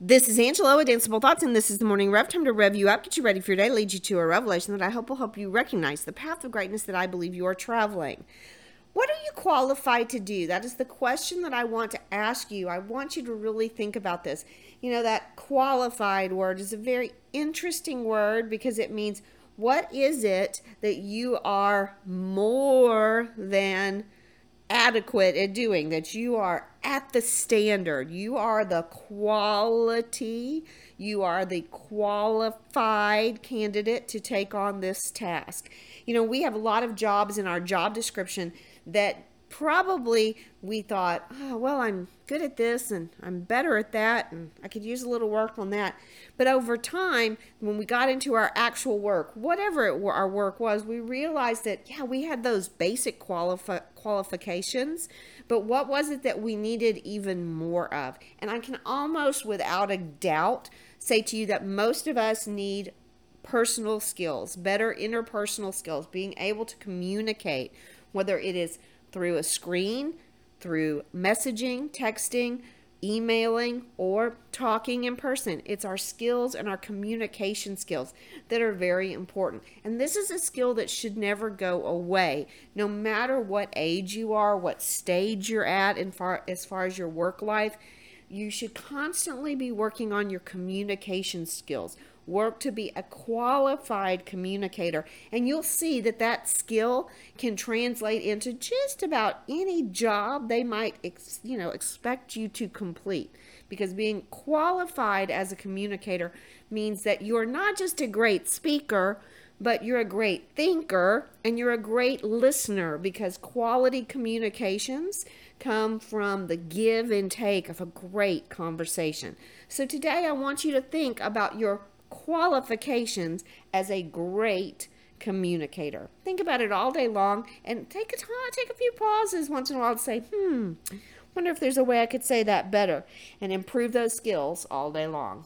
This is Angela with Danceable Thoughts, and this is the Morning Rev. Time to rev you up, get you ready for your day, lead you to a revelation that I hope will help you recognize the path of greatness that I believe you are traveling. What are you qualified to do? That is the question that I want to ask you. I want you to really think about this. You know, that qualified word is a very interesting word because it means what is it that you are more than adequate at doing, that you are at the standard, you are the quality, you are the qualified candidate to take on this task. You know, we have a lot of jobs in our job description that probably we thought, oh, well, I'm good at this and I'm better at that and I could use a little work on that. But over time, when we got into our actual work, whatever it, our work was, we realized that, yeah, we had those basic qualifi- qualifications, but what was it that we needed even more of? And I can almost without a doubt say to you that most of us need personal skills, better interpersonal skills, being able to communicate, whether it is through a screen, through messaging, texting, emailing, or talking in person. It's our skills and our communication skills that are very important. And this is a skill that should never go away, no matter what age you are, what stage you're at in far, as far as your work life. You should constantly be working on your communication skills work to be a qualified communicator. And you'll see that that skill can translate into just about any job they might ex, you know expect you to complete. Because being qualified as a communicator means that you're not just a great speaker but you're a great thinker and you're a great listener. Because quality communications come from the give and take of a great conversation. So today I want you to think about your qualifications as a great communicator. Think about it all day long and take a time, take a few pauses once in a while to say, hmm, wonder if there's a way I could say that better and improve those skills all day long.